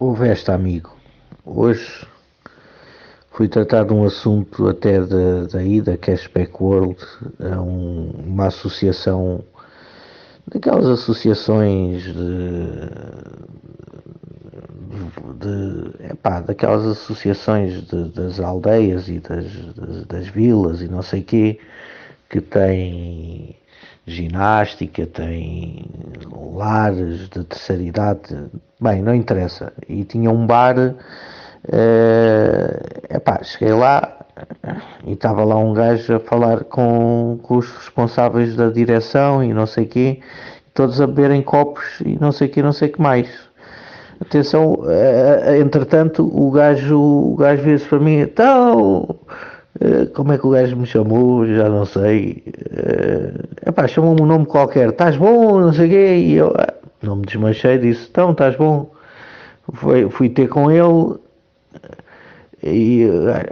Houve esta, amigo. Hoje fui tratar de um assunto até da, da Cashback World, é um, uma associação, daquelas associações de, de epá, daquelas associações de, das aldeias e das, das, das vilas e não sei quê, que têm ginástica, tem lares de terceira idade, bem, não interessa. E tinha um bar, é epá, cheguei lá e estava lá um gajo a falar com, com os responsáveis da direção e não sei quê, todos a beberem copos e não sei quê, não sei que mais. Atenção, eh, entretanto, o gajo, o gajo veio-se para mim, então eh, como é que o gajo me chamou? Já não sei. Uh, epá, chamou-me um nome qualquer. Estás bom? Não sei o quê. E eu uh, não me desmanchei. Disse: Então, estás bom? Foi, fui ter com ele. E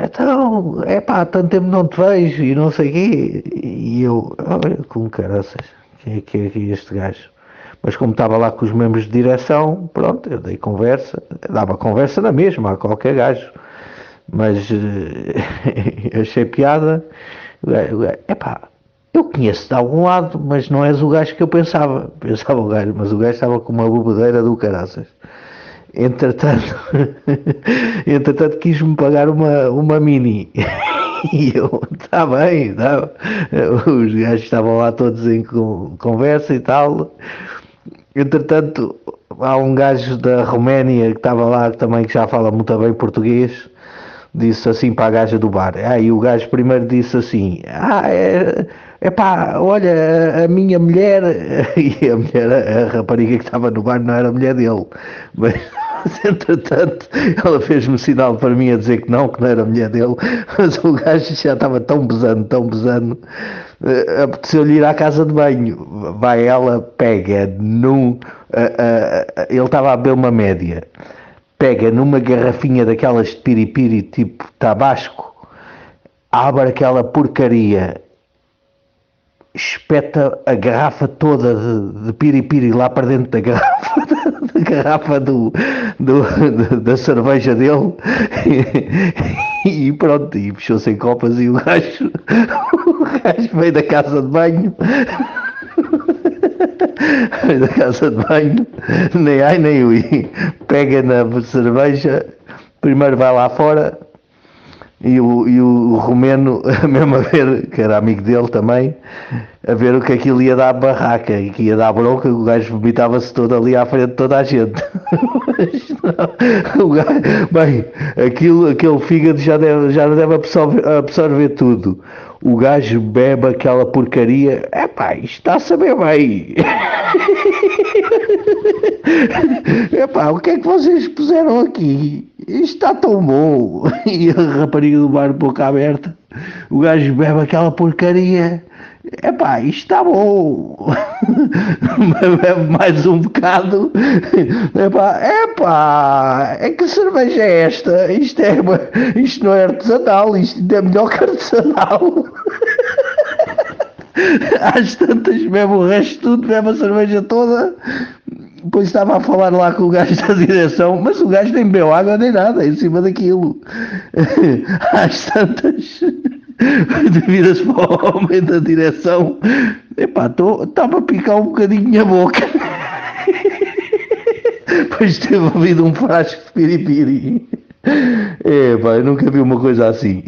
então, é pá, tanto tempo não te vejo e não sei o quê. E eu, olha, com caraças, quem é que é este gajo? Mas como estava lá com os membros de direção, pronto, eu dei conversa, dava conversa na mesma a qualquer gajo mas uh, achei piada. Epá, eu conheço de algum lado, mas não és o gajo que eu pensava. Pensava o gajo, mas o gajo estava com uma bobedeira do caraças. Entretanto, entretanto quis-me pagar uma, uma mini. E eu, está bem, tá. os gajos estavam lá todos em conversa e tal. Entretanto, há um gajo da Roménia que estava lá também que já fala muito bem português disse assim para a gaja do bar. Aí o gajo primeiro disse assim: Ah, é, é pá, olha, a minha mulher. E a mulher, a rapariga que estava no bar não era a mulher dele. Mas, entretanto, ela fez-me sinal para mim a dizer que não, que não era a mulher dele. Mas o gajo já estava tão pesando, tão pesando. Uh, apeteceu-lhe ir à casa de banho. Vai ela, pega num. Uh, uh, ele estava a beber uma média pega numa garrafinha daquelas de piripiri tipo tabasco, abre aquela porcaria, espeta a garrafa toda de, de piripiri lá para dentro da garrafa, da, garrafa do, do, da cerveja dele e, e pronto, e fechou-se em copas e o gajo, o gajo veio da casa de banho da casa de banho, nem ai nem ui, pega na cerveja, primeiro vai lá fora e o, e o romeno, mesmo a ver, que era amigo dele também, a ver o que aquilo ia dar barraca e que ia dar bronca, o gajo vomitava-se todo ali à frente de toda a gente. o gajo, bem, aquilo, aquele fígado já deve, já deve absorver, absorver tudo o gajo bebe aquela porcaria. É pá, isto está a saber bem. é o que é que vocês puseram aqui? Está tão bom. E a rapariga do bar boca aberta, o gajo bebe aquela porcaria. Epá, isto está bom. Bebe mais um bocado. Epá, epá, é que cerveja é esta? Isto, é, isto não é artesanal, isto é melhor que artesanal. Às tantas bebe o resto tudo, bebe a cerveja toda. Depois estava a falar lá com o gajo da direção, mas o gajo nem bebeu água nem nada em cima daquilo. Às tantas. devidas para o homem da direção, epá, estava a picar um bocadinho a boca. Depois teve ouvido um frasco de piripiri. Epá, eu nunca vi uma coisa assim.